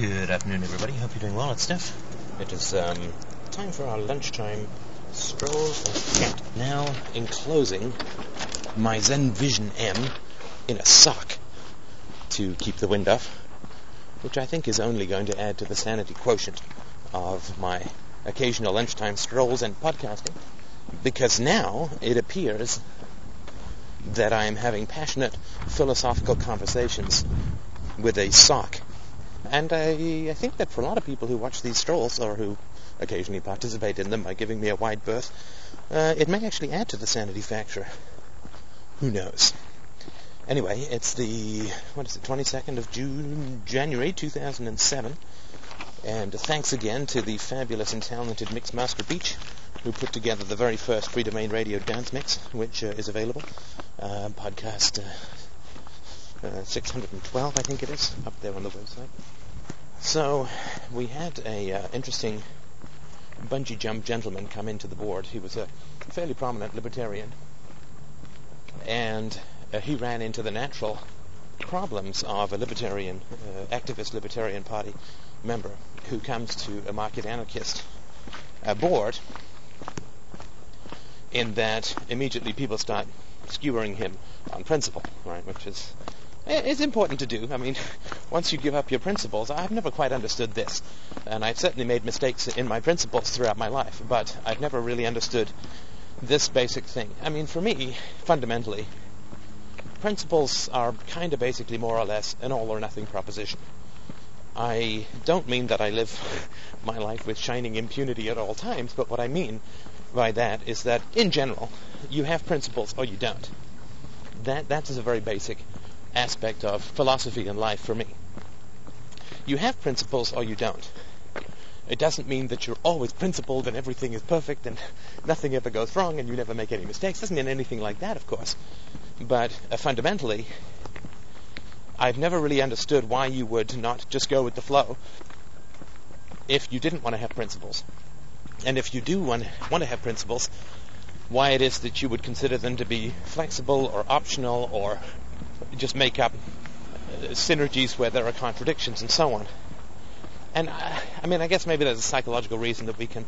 Good afternoon, everybody. Hope you're doing well. It's Steph. It is um, time for our lunchtime strolls and chat. Now enclosing my Zen Vision M in a sock to keep the wind off, which I think is only going to add to the sanity quotient of my occasional lunchtime strolls and podcasting, because now it appears that I am having passionate philosophical conversations with a sock. And I, I think that for a lot of people who watch these strolls or who occasionally participate in them by giving me a wide berth, uh, it may actually add to the sanity factor. Who knows? Anyway, it's the what is it, 22nd of June, January 2007, and thanks again to the fabulous and talented Mixmaster Beach, who put together the very first Freedomain Radio dance mix, which uh, is available. Uh, podcast uh, 612, I think it is, up there on the website. So we had a uh, interesting bungee jump gentleman come into the board. He was a fairly prominent libertarian, and uh, he ran into the natural problems of a libertarian, uh, activist libertarian party member who comes to a market anarchist uh, board in that immediately people start skewering him on principle, right? Which is it's important to do. I mean, once you give up your principles, I've never quite understood this, and I've certainly made mistakes in my principles throughout my life, but I've never really understood this basic thing. I mean, for me, fundamentally, principles are kind of basically more or less an all or nothing proposition. I don't mean that I live my life with shining impunity at all times, but what I mean by that is that in general, you have principles or you don't. That that is a very basic aspect of philosophy and life for me. You have principles or you don't. It doesn't mean that you're always principled and everything is perfect and nothing ever goes wrong and you never make any mistakes. It doesn't mean anything like that, of course. But uh, fundamentally, I've never really understood why you would not just go with the flow if you didn't want to have principles. And if you do want, want to have principles, why it is that you would consider them to be flexible or optional or just make up uh, synergies where there are contradictions and so on. And I, I mean, I guess maybe there's a psychological reason that we can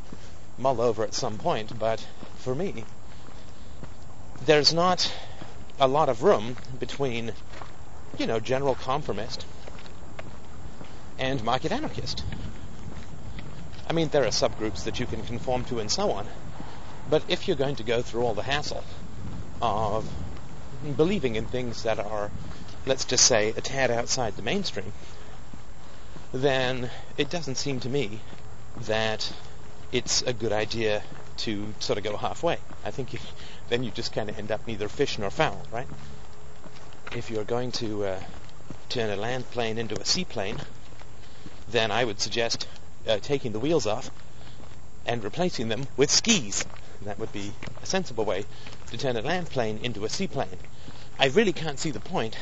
mull over at some point, but for me, there's not a lot of room between, you know, general conformist and market anarchist. I mean, there are subgroups that you can conform to and so on, but if you're going to go through all the hassle of believing in things that are, let's just say, a tad outside the mainstream, then it doesn't seem to me that it's a good idea to sort of go halfway. I think then you just kind of end up neither fish nor fowl, right? If you're going to uh, turn a land plane into a seaplane, then I would suggest uh, taking the wheels off and replacing them with skis. That would be a sensible way to turn a land plane into a seaplane. I really can't see the point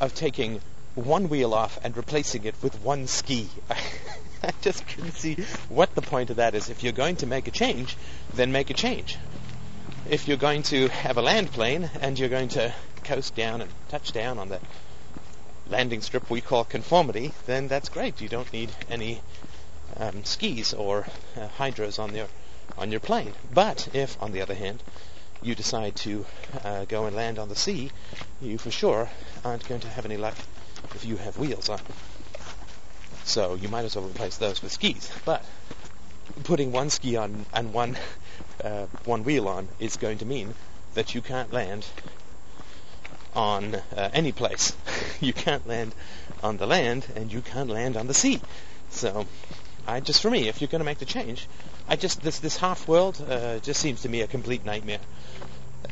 of taking one wheel off and replacing it with one ski. I just couldn't see what the point of that is. If you're going to make a change, then make a change. If you're going to have a land plane and you're going to coast down and touch down on the landing strip we call conformity, then that's great. You don't need any um, skis or uh, hydros on your on your plane. But if, on the other hand, you decide to uh, go and land on the sea, you for sure aren't going to have any luck if you have wheels on. So you might as well replace those with skis. But putting one ski on and one uh, one wheel on is going to mean that you can't land on uh, any place. you can't land on the land, and you can't land on the sea. So, I just for me, if you're going to make the change, I just this this half world uh, just seems to me a complete nightmare.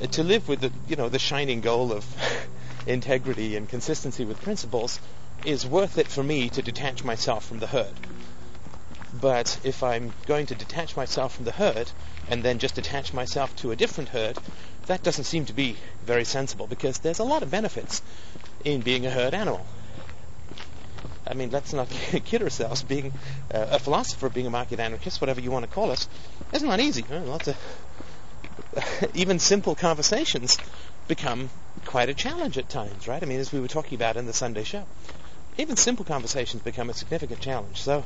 Uh, to live with the you know the shining goal of integrity and consistency with principles is worth it for me to detach myself from the herd. But if I'm going to detach myself from the herd and then just attach myself to a different herd, that doesn't seem to be very sensible because there's a lot of benefits in being a herd animal. I mean, let's not kid ourselves. Being uh, a philosopher, being a market anarchist, whatever you want to call us, is not easy. Lots of even simple conversations become quite a challenge at times, right? I mean, as we were talking about in the Sunday show, even simple conversations become a significant challenge. So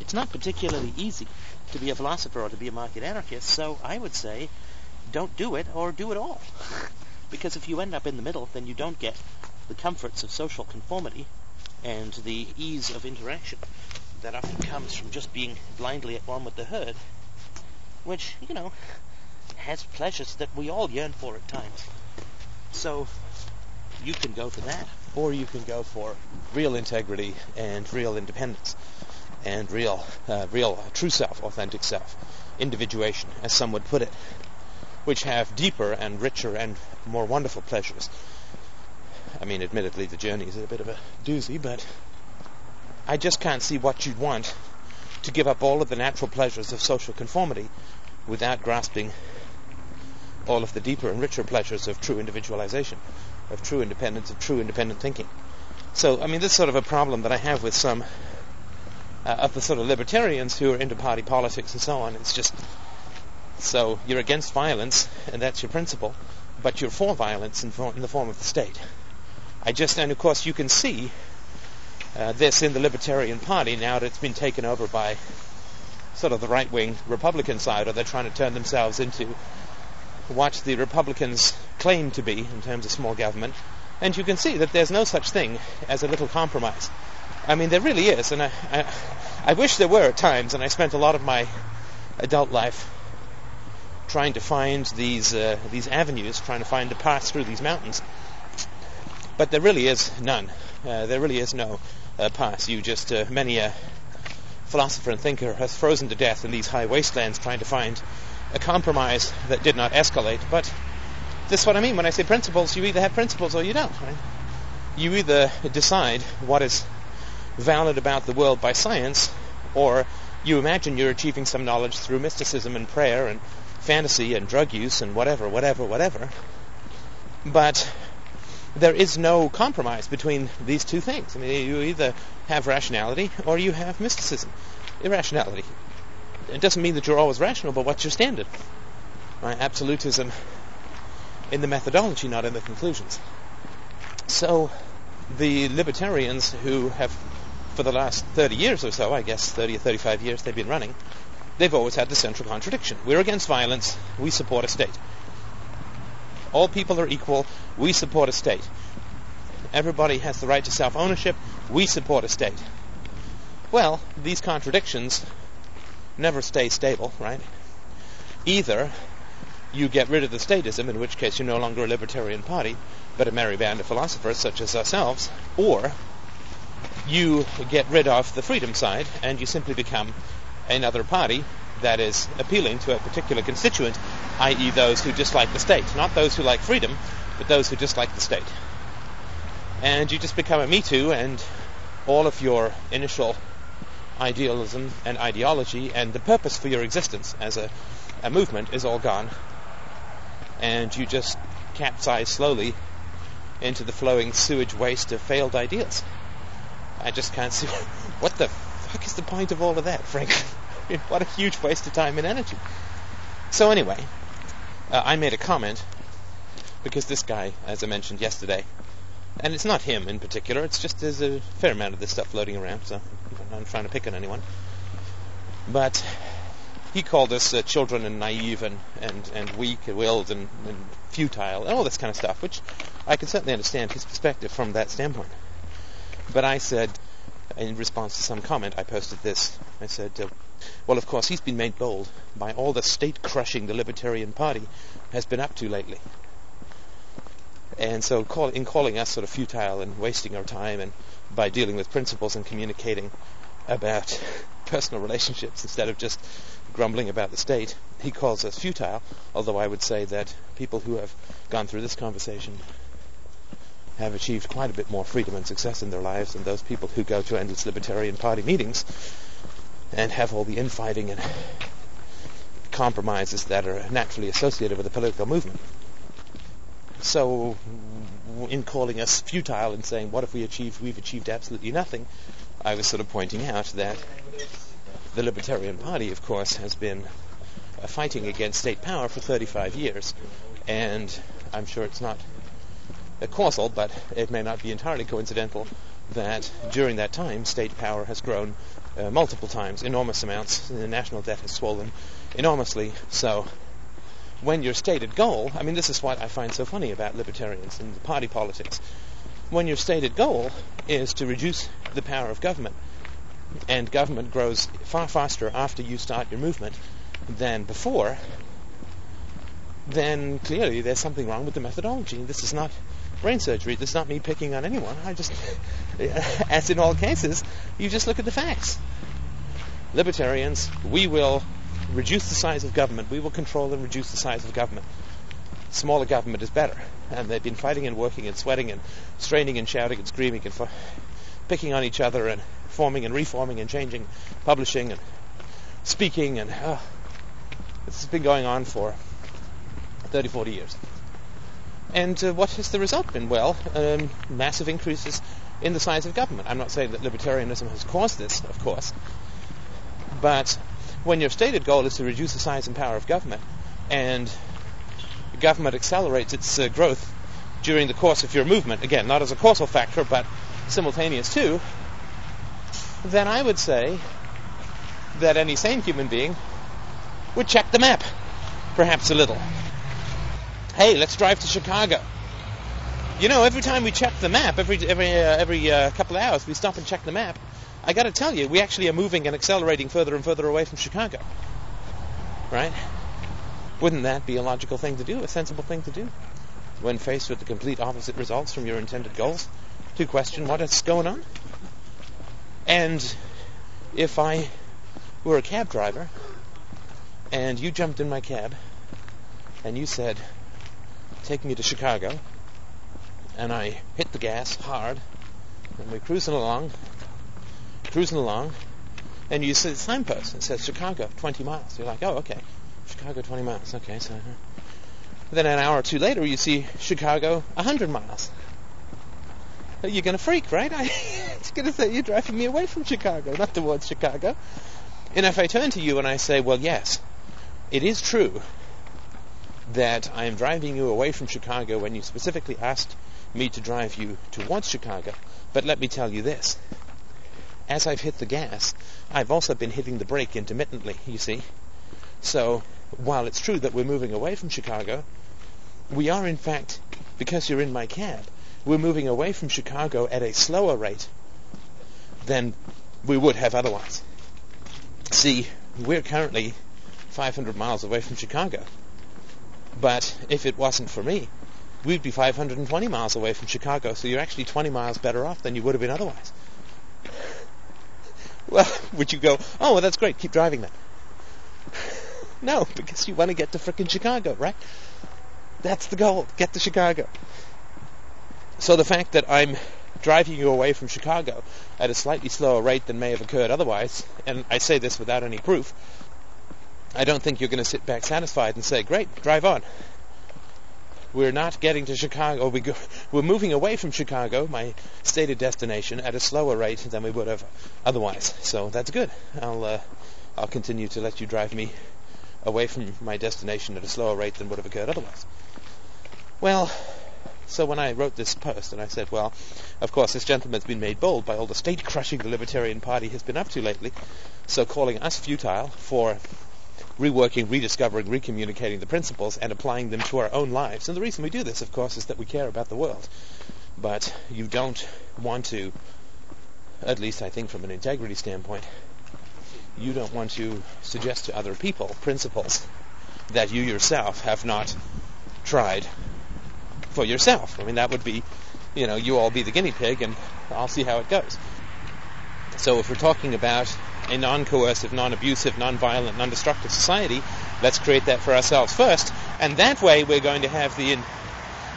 It's not particularly easy to be a philosopher or to be a market anarchist, so I would say don't do it or do it all. because if you end up in the middle, then you don't get the comforts of social conformity and the ease of interaction that often comes from just being blindly at one with the herd, which, you know, has pleasures that we all yearn for at times. So you can go for that. or you can go for real integrity and real independence and real, uh, real uh, true self, authentic self, individuation, as some would put it, which have deeper and richer and more wonderful pleasures. I mean, admittedly, the journey is a bit of a doozy, but I just can't see what you'd want to give up all of the natural pleasures of social conformity without grasping all of the deeper and richer pleasures of true individualization, of true independence, of true independent thinking. So, I mean, this is sort of a problem that I have with some uh, of the sort of libertarians who are into party politics and so on. It's just so you're against violence, and that's your principle, but you're for violence in, for, in the form of the state. I just, and of course, you can see uh, this in the Libertarian Party now that it's been taken over by sort of the right-wing Republican side, or they're trying to turn themselves into what the Republicans claim to be in terms of small government. And you can see that there's no such thing as a little compromise. I mean, there really is, and I, I, I wish there were at times, and I spent a lot of my adult life trying to find these uh, these avenues, trying to find the path through these mountains. But there really is none. Uh, there really is no uh, path. You just uh, many a philosopher and thinker has frozen to death in these high wastelands trying to find a compromise that did not escalate. But this is what I mean when I say principles. You either have principles or you don't. Right? You either decide what is valid about the world by science, or you imagine you're achieving some knowledge through mysticism and prayer and fantasy and drug use and whatever, whatever, whatever. But there is no compromise between these two things. I mean, you either have rationality or you have mysticism, irrationality. It doesn't mean that you're always rational, but what's your standard? Right? Absolutism in the methodology, not in the conclusions. So the libertarians who have, for the last 30 years or so, I guess 30 or 35 years they've been running, they've always had the central contradiction. We're against violence, we support a state. All people are equal, we support a state. Everybody has the right to self-ownership, we support a state. Well, these contradictions never stay stable, right? Either you get rid of the statism, in which case you're no longer a libertarian party, but a merry band of philosophers such as ourselves, or you get rid of the freedom side and you simply become another party that is appealing to a particular constituent, i.e. those who dislike the state. Not those who like freedom, but those who dislike the state. And you just become a Me Too and all of your initial idealism and ideology and the purpose for your existence as a, a movement is all gone. And you just capsize slowly into the flowing sewage waste of failed ideals. I just can't see what the fuck is the point of all of that, frankly. what a huge waste of time and energy. So anyway, uh, I made a comment because this guy, as I mentioned yesterday, and it's not him in particular. It's just there's a fair amount of this stuff floating around, so I'm not trying to pick on anyone. But he called us uh, children and naive and, and, and weak-willed and, and futile and all this kind of stuff, which I can certainly understand his perspective from that standpoint. But I said, in response to some comment, I posted this. I said, uh, well, of course, he's been made bold by all the state-crushing the Libertarian Party has been up to lately. And so call, in calling us sort of futile and wasting our time and by dealing with principles and communicating about personal relationships instead of just grumbling about the state, he calls us futile, although I would say that people who have gone through this conversation have achieved quite a bit more freedom and success in their lives than those people who go to endless Libertarian Party meetings and have all the infighting and compromises that are naturally associated with a political movement. So, in calling us futile and saying, what if we achieved, we've achieved absolutely nothing, I was sort of pointing out that the Libertarian Party, of course, has been fighting against state power for 35 years. And I'm sure it's not causal, but it may not be entirely coincidental that during that time, state power has grown uh, multiple times, enormous amounts. The national debt has swollen enormously. So, when your stated goal, I mean, this is what I find so funny about libertarians and party politics. When your stated goal is to reduce the power of government, and government grows far faster after you start your movement than before, then clearly there's something wrong with the methodology. This is not brain surgery. This is not me picking on anyone. I just, as in all cases, you just look at the facts. Libertarians, we will reduce the size of government. We will control and reduce the size of government. Smaller government is better. And they've been fighting and working and sweating and straining and shouting and screaming and picking on each other and forming and reforming and changing, publishing and speaking and uh, this has been going on for 30, 40 years. And uh, what has the result been? Well, um, massive increases in the size of government. I'm not saying that libertarianism has caused this, of course, but when your stated goal is to reduce the size and power of government, and government accelerates its uh, growth during the course of your movement, again, not as a causal factor, but simultaneous too, then I would say that any sane human being would check the map, perhaps a little hey, let's drive to Chicago. You know, every time we check the map, every every uh, every uh, couple of hours, we stop and check the map. I got to tell you, we actually are moving and accelerating further and further away from Chicago. Right? Wouldn't that be a logical thing to do, a sensible thing to do, when faced with the complete opposite results from your intended goals? To question what is going on. And if I were a cab driver, and you jumped in my cab, and you said, take me to Chicago, and I hit the gas hard, and we're cruising along, cruising along, and you see the signpost. It says Chicago, 20 miles. You're like, oh, okay, Chicago, 20 miles. Okay, so uh-huh. then an hour or two later, you see Chicago, 100 miles. You're gonna freak, right? I, it's gonna say you're driving me away from Chicago, not towards Chicago. And if I turn to you and I say, well, yes, it is true that I am driving you away from Chicago when you specifically asked me to drive you towards Chicago. But let me tell you this. As I've hit the gas, I've also been hitting the brake intermittently, you see. So, while it's true that we're moving away from Chicago, we are in fact, because you're in my cab, we're moving away from Chicago at a slower rate than we would have otherwise. See, we're currently 500 miles away from Chicago. But if it wasn't for me, we'd be 520 miles away from Chicago, so you're actually 20 miles better off than you would have been otherwise. Well, would you go, oh, well, that's great, keep driving then? No, because you want to get to frickin' Chicago, right? That's the goal, get to Chicago. So the fact that I'm driving you away from Chicago at a slightly slower rate than may have occurred otherwise, and I say this without any proof, I don't think you're going to sit back satisfied and say, great, drive on. We're not getting to Chicago. We go, we're moving away from Chicago, my stated destination, at a slower rate than we would have otherwise. So that's good. I'll uh, I'll continue to let you drive me away from my destination at a slower rate than would have occurred otherwise. Well, so when I wrote this post and I said, well, of course, this gentleman's been made bold by all the state crushing the Libertarian Party has been up to lately, so calling us futile for reworking, rediscovering, recommunicating the principles and applying them to our own lives. And the reason we do this, of course, is that we care about the world. But you don't want to, at least I think from an integrity standpoint, you don't want to suggest to other people principles that you yourself have not tried for yourself. I mean, that would be, you know, you all be the guinea pig and I'll see how it goes. So if we're talking about a non-coercive, non-abusive, non-violent, non-destructive society, let's create that for ourselves first, and that way we're going to have the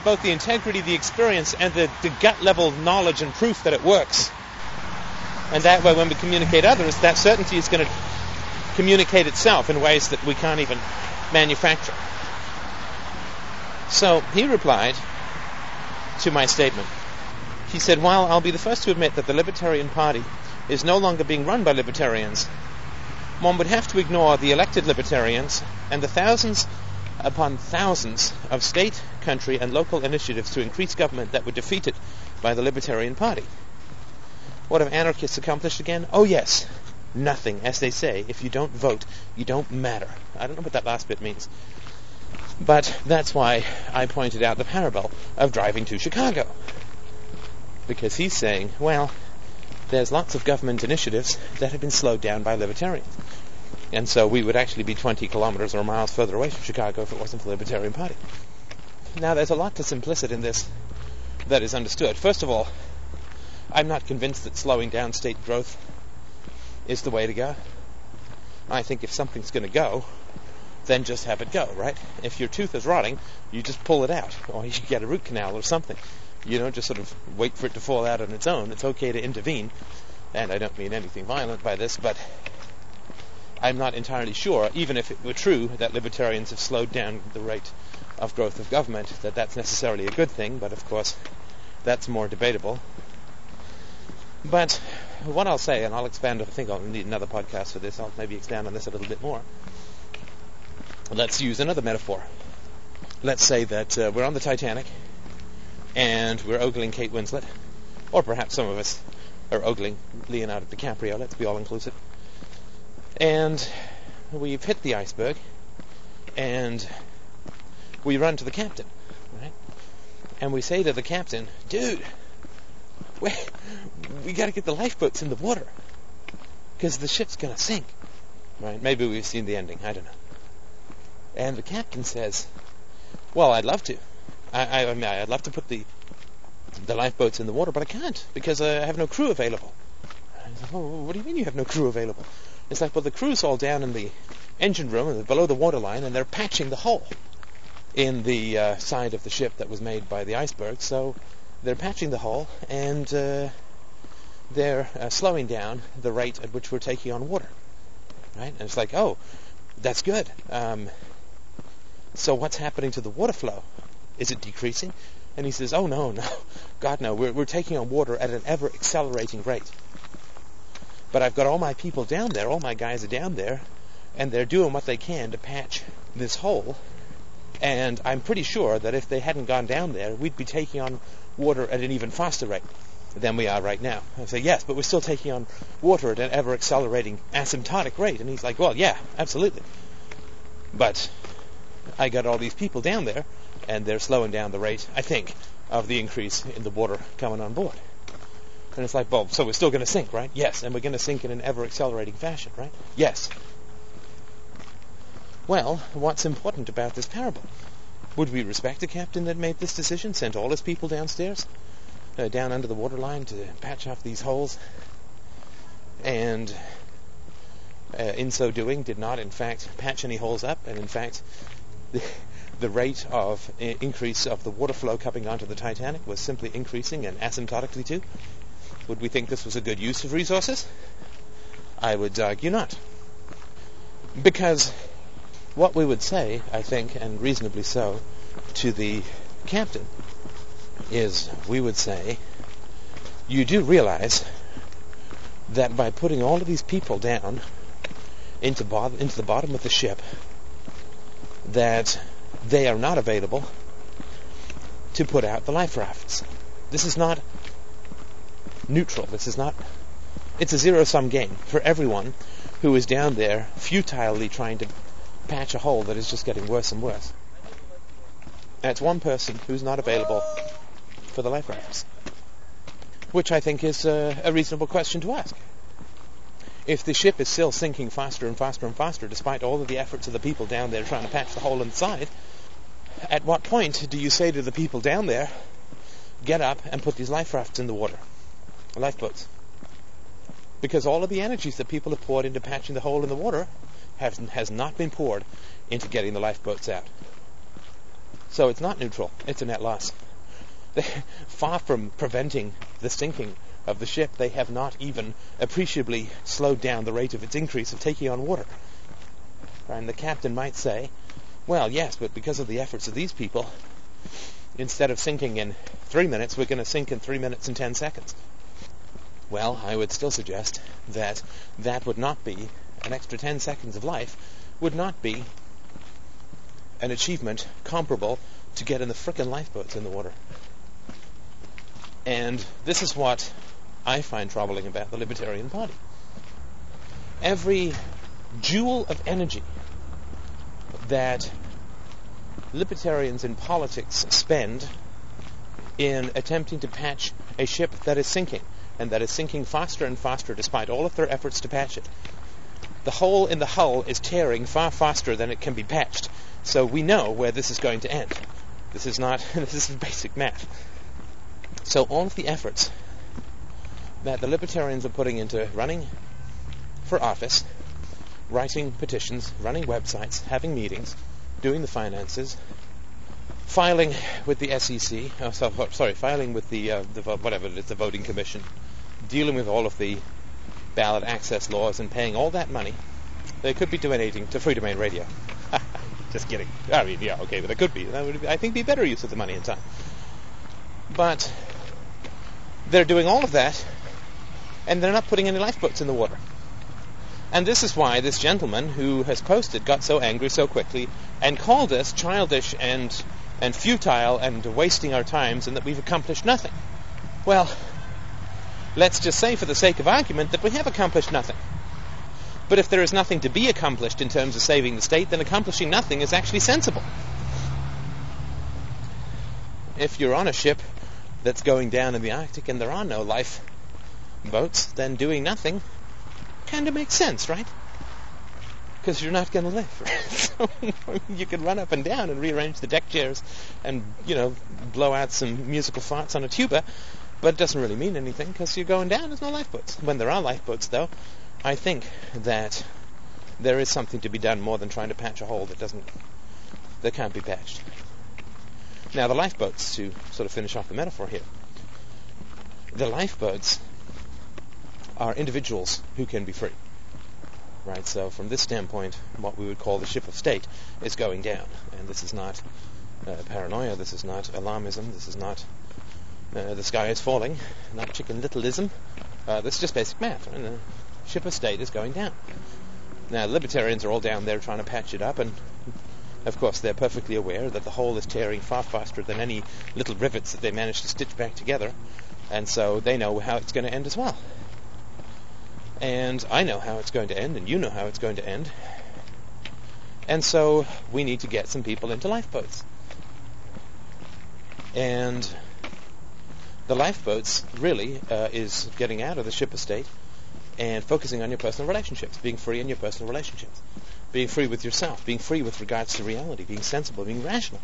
both the integrity, the experience, and the, the gut level knowledge and proof that it works. And that way, when we communicate others, that certainty is going to communicate itself in ways that we can't even manufacture. So he replied to my statement. He said, While I'll be the first to admit that the Libertarian Party is no longer being run by libertarians, one would have to ignore the elected libertarians and the thousands upon thousands of state, country, and local initiatives to increase government that were defeated by the Libertarian Party. What have anarchists accomplished again? Oh yes, nothing. As they say, if you don't vote, you don't matter. I don't know what that last bit means. But that's why I pointed out the parable of driving to Chicago. Because he's saying, well, there's lots of government initiatives that have been slowed down by libertarians. And so we would actually be 20 kilometers or miles further away from Chicago if it wasn't for the Libertarian Party. Now, there's a lot that's implicit in this that is understood. First of all, I'm not convinced that slowing down state growth is the way to go. I think if something's going to go, then just have it go, right? If your tooth is rotting, you just pull it out, or you get a root canal or something. You don't just sort of wait for it to fall out on its own. It's okay to intervene, and I don't mean anything violent by this, but I'm not entirely sure, even if it were true that libertarians have slowed down the rate of growth of government, that that's necessarily a good thing, but of course that's more debatable. But what I'll say, and I'll expand, I think I'll need another podcast for this, I'll maybe expand on this a little bit more. Let's use another metaphor. Let's say that uh, we're on the Titanic, and we're ogling Kate Winslet, or perhaps some of us are ogling Leonardo DiCaprio, let's be all inclusive. And we've hit the iceberg, and we run to the captain, right? And we say to the captain, dude, we, we got to get the lifeboats in the water, because the ship's to sink, right? Maybe we've seen the ending, I don't know. And the captain says, well, I'd love to. I, I, I mean, I'd love to put the the lifeboats in the water, but I can't because I have no crew available. Well, what do you mean you have no crew available? It's like, well, the crew's all down in the engine room and below the waterline, and they're patching the hole in the uh, side of the ship that was made by the iceberg. So they're patching the hole, and uh, they're uh, slowing down the rate at which we're taking on water. Right? And it's like, oh, that's good. Um, so what's happening to the water flow? Is it decreasing? And he says, oh, no, no. God, no. We're, we're taking on water at an ever accelerating rate. But I've got all my people down there, all my guys are down there, and they're doing what they can to patch this hole. And I'm pretty sure that if they hadn't gone down there, we'd be taking on water at an even faster rate than we are right now. I say, yes, but we're still taking on water at an ever accelerating asymptotic rate. And he's like, well, yeah, absolutely. But I got all these people down there, and they're slowing down the rate, I think, of the increase in the water coming on board. And it's like, well, so we're still going to sink, right? Yes. And we're going to sink in an ever accelerating fashion, right? Yes. Well, what's important about this parable? Would we respect a captain that made this decision, sent all his people downstairs, uh, down under the waterline to patch up these holes, and uh, in so doing did not, in fact, patch any holes up, and in fact, the, rate of uh, increase of the water flow coming onto the Titanic was simply increasing and asymptotically too? Would we think this was a good use of resources? I would argue not. Because what we would say, I think, and reasonably so, to the captain is we would say, you do realize that by putting all of these people down into, bo- into the bottom of the ship, that they are not available to put out the life rafts. This is not neutral. This is not. It's a zero-sum game for everyone who is down there futilely trying to patch a hole that is just getting worse and worse. It's one person who's not available for the life rafts, which I think is a, a reasonable question to ask. If the ship is still sinking faster and faster and faster, despite all of the efforts of the people down there trying to patch the hole inside, at what point do you say to the people down there, get up and put these life rafts in the water? lifeboats. Because all of the energies that people have poured into patching the hole in the water have, has not been poured into getting the lifeboats out. So it's not neutral. It's a net loss. Far from preventing the sinking of the ship, they have not even appreciably slowed down the rate of its increase of taking on water. And the captain might say, well, yes, but because of the efforts of these people, instead of sinking in three minutes, we're going to sink in three minutes and ten seconds. Well, I would still suggest that that would not be an extra 10 seconds of life would not be an achievement comparable to getting the frickin' lifeboats in the water. And this is what I find troubling about the Libertarian Party. Every joule of energy that libertarians in politics spend in attempting to patch a ship that is sinking, and that is sinking faster and faster despite all of their efforts to patch it. The hole in the hull is tearing far faster than it can be patched, so we know where this is going to end. This is not, this is basic math. So all of the efforts that the libertarians are putting into running for office, writing petitions, running websites, having meetings, doing the finances, filing with the SEC, oh, so, sorry, filing with the, uh, the whatever it is, the voting commission, dealing with all of the ballot access laws and paying all that money, they could be donating to Freedomain Radio. Just kidding. I mean, yeah, okay, but it could be. That would, I think, be better use of the money and time. But they're doing all of that, and they're not putting any lifeboats in the water. And this is why this gentleman who has posted got so angry so quickly and called us childish and and futile and wasting our times and that we've accomplished nothing. Well, let's just say for the sake of argument that we have accomplished nothing. But if there is nothing to be accomplished in terms of saving the state, then accomplishing nothing is actually sensible. If you're on a ship that's going down in the Arctic and there are no life boats, then doing nothing kind of makes sense, right? Because you're not going to live. so you can run up and down and rearrange the deck chairs and, you know, blow out some musical farts on a tuba, but it doesn't really mean anything because you're going down, there's no lifeboats. When there are lifeboats, though, I think that there is something to be done more than trying to patch a hole that doesn't, that can't be patched. Now, the lifeboats, to sort of finish off the metaphor here, the lifeboats are individuals who can be free. Right, so from this standpoint, what we would call the ship of state is going down. And this is not uh, paranoia, this is not alarmism, this is not uh, the sky is falling, not chicken littleism. Uh, this is just basic math. The ship of state is going down. Now, libertarians are all down there trying to patch it up, and of course, they're perfectly aware that the hole is tearing far faster than any little rivets that they manage to stitch back together, and so they know how it's going to end as well. And I know how it's going to end, and you know how it's going to end. And so we need to get some people into lifeboats. And the lifeboats really uh, is getting out of the ship estate and focusing on your personal relationships, being free in your personal relationships being free with yourself, being free with regards to reality, being sensible, being rational.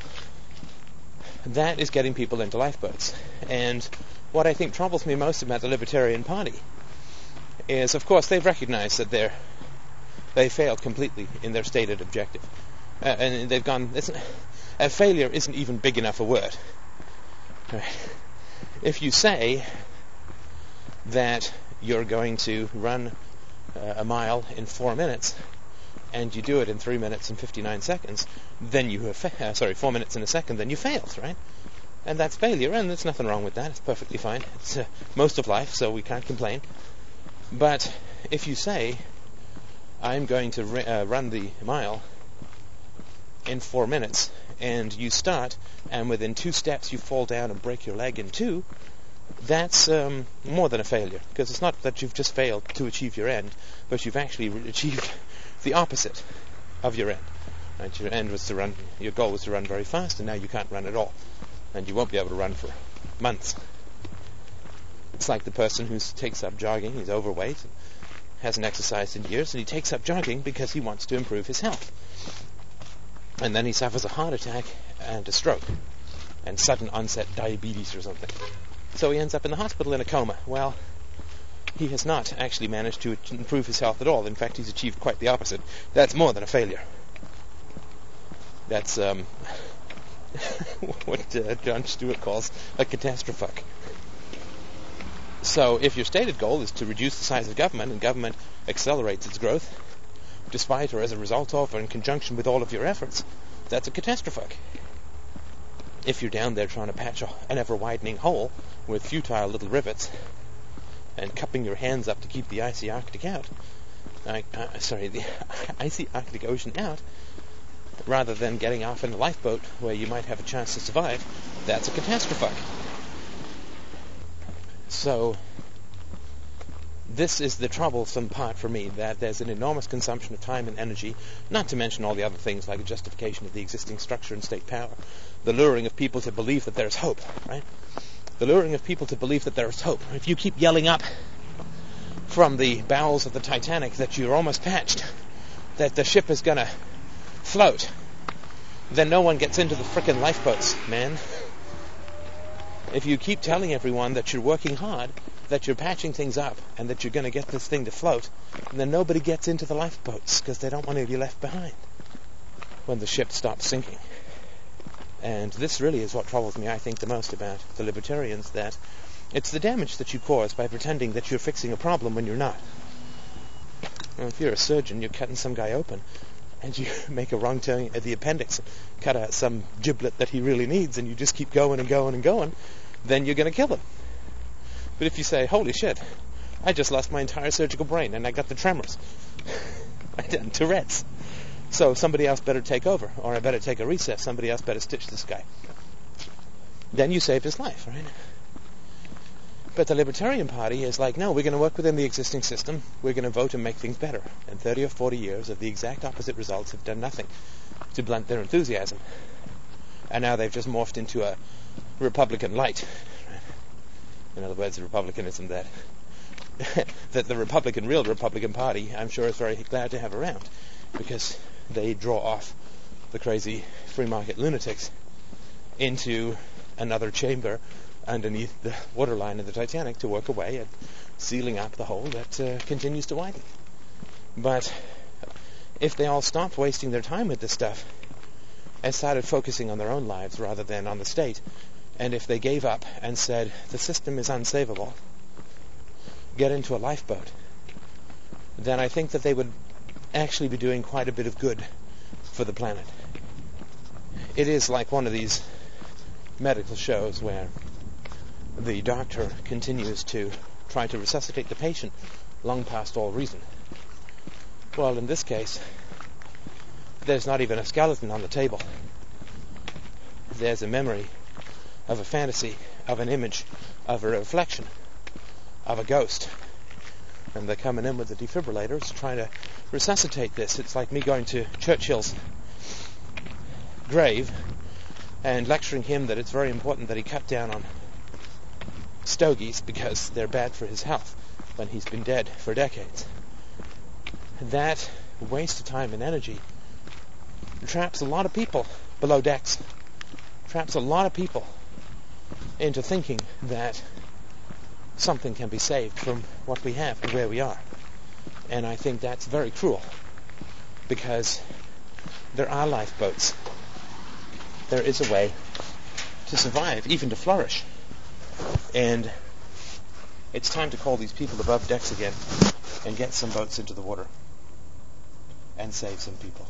That is getting people into lifeboats. And what I think troubles me most about the Libertarian Party is, of course, they've recognized that they're they failed completely in their stated objective, uh, and they've gone. a failure isn't even big enough a word. Right. If you say that you're going to run uh, a mile in four minutes, and you do it in three minutes and 59 seconds, then you have, fa- uh, sorry, four minutes in a second, then you failed, right? And that's failure, and there's nothing wrong with that. It's perfectly fine. It's uh, most of life, so we can't complain. But if you say, I'm going to uh, run the mile in four minutes, and you start, and within two steps you fall down and break your leg in two, that's um, more than a failure, because it's not that you've just failed to achieve your end, but you've actually re- achieved the opposite of your end. Right? Your end was to run, your goal was to run very fast, and now you can't run at all, and you won't be able to run for months. It's like the person who takes up jogging. He's overweight, hasn't exercised in years, and he takes up jogging because he wants to improve his health. And then he suffers a heart attack and a stroke, and sudden onset diabetes or something. So he ends up in the hospital in a coma. Well, he has not actually managed to improve his health at all. In fact, he's achieved quite the opposite. That's more than a failure. That's um, what uh, Jon Stewart calls a catastrophe. So, if your stated goal is to reduce the size of government, and government accelerates its growth, despite or as a result of or in conjunction with all of your efforts, that's a catastrophe. If you're down there trying to patch an ever widening hole with futile little rivets, and cupping your hands up to keep the icy Arctic out. Uh, uh, sorry, the icy Arctic Ocean out, rather than getting off in a lifeboat where you might have a chance to survive, that's a catastrophe. So, this is the troublesome part for me, that there's an enormous consumption of time and energy, not to mention all the other things like a justification of the existing structure and state power, the luring of people to believe that there's hope, right? The luring of people to believe that there's hope. If you keep yelling up from the bowels of the Titanic that you're almost patched, that the ship is gonna float, then no one gets into the frickin' lifeboats, man. If you keep telling everyone that you're working hard, that you're patching things up, and that you're going to get this thing to float, then nobody gets into the lifeboats because they don't want to be left behind when the ship stops sinking. And this really is what troubles me, I think, the most about the libertarians, that it's the damage that you cause by pretending that you're fixing a problem when you're not. Well, if you're a surgeon, you're cutting some guy open, and you make a wrong turn at the appendix, cut out some giblet that he really needs, and you just keep going and going and going, then you're going to kill him. But if you say, holy shit, I just lost my entire surgical brain and I got the tremors, I did Tourette's. So somebody else better take over, or I better take a recess. Somebody else better stitch this guy. Then you save his life, right? But the Libertarian Party is like, no, we're going to work within the existing system. We're going to vote and make things better. And 30 or 40 years of the exact opposite results have done nothing to blunt their enthusiasm. And now they've just morphed into a Republican light. In other words, the Republicanism that that the Republican, real Republican Party, I'm sure is very glad to have around, because they draw off the crazy free market lunatics into another chamber underneath the waterline of the Titanic to work away at sealing up the hole that uh, continues to widen. But if they all stopped wasting their time with this stuff and started focusing on their own lives rather than on the state, and if they gave up and said, the system is unsavable, get into a lifeboat, then I think that they would actually be doing quite a bit of good for the planet. It is like one of these medical shows where the doctor continues to try to resuscitate the patient long past all reason. Well, in this case, there's not even a skeleton on the table. There's a memory of a fantasy, of an image, of a reflection, of a ghost. And they're coming in with the defibrillators trying to resuscitate this. It's like me going to Churchill's grave and lecturing him that it's very important that he cut down on stogies because they're bad for his health when he's been dead for decades. That waste of time and energy traps a lot of people below decks, traps a lot of people into thinking that something can be saved from what we have and where we are. And I think that's very cruel because there are lifeboats. There is a way to survive, even to flourish. And it's time to call these people above decks again and get some boats into the water and save some people.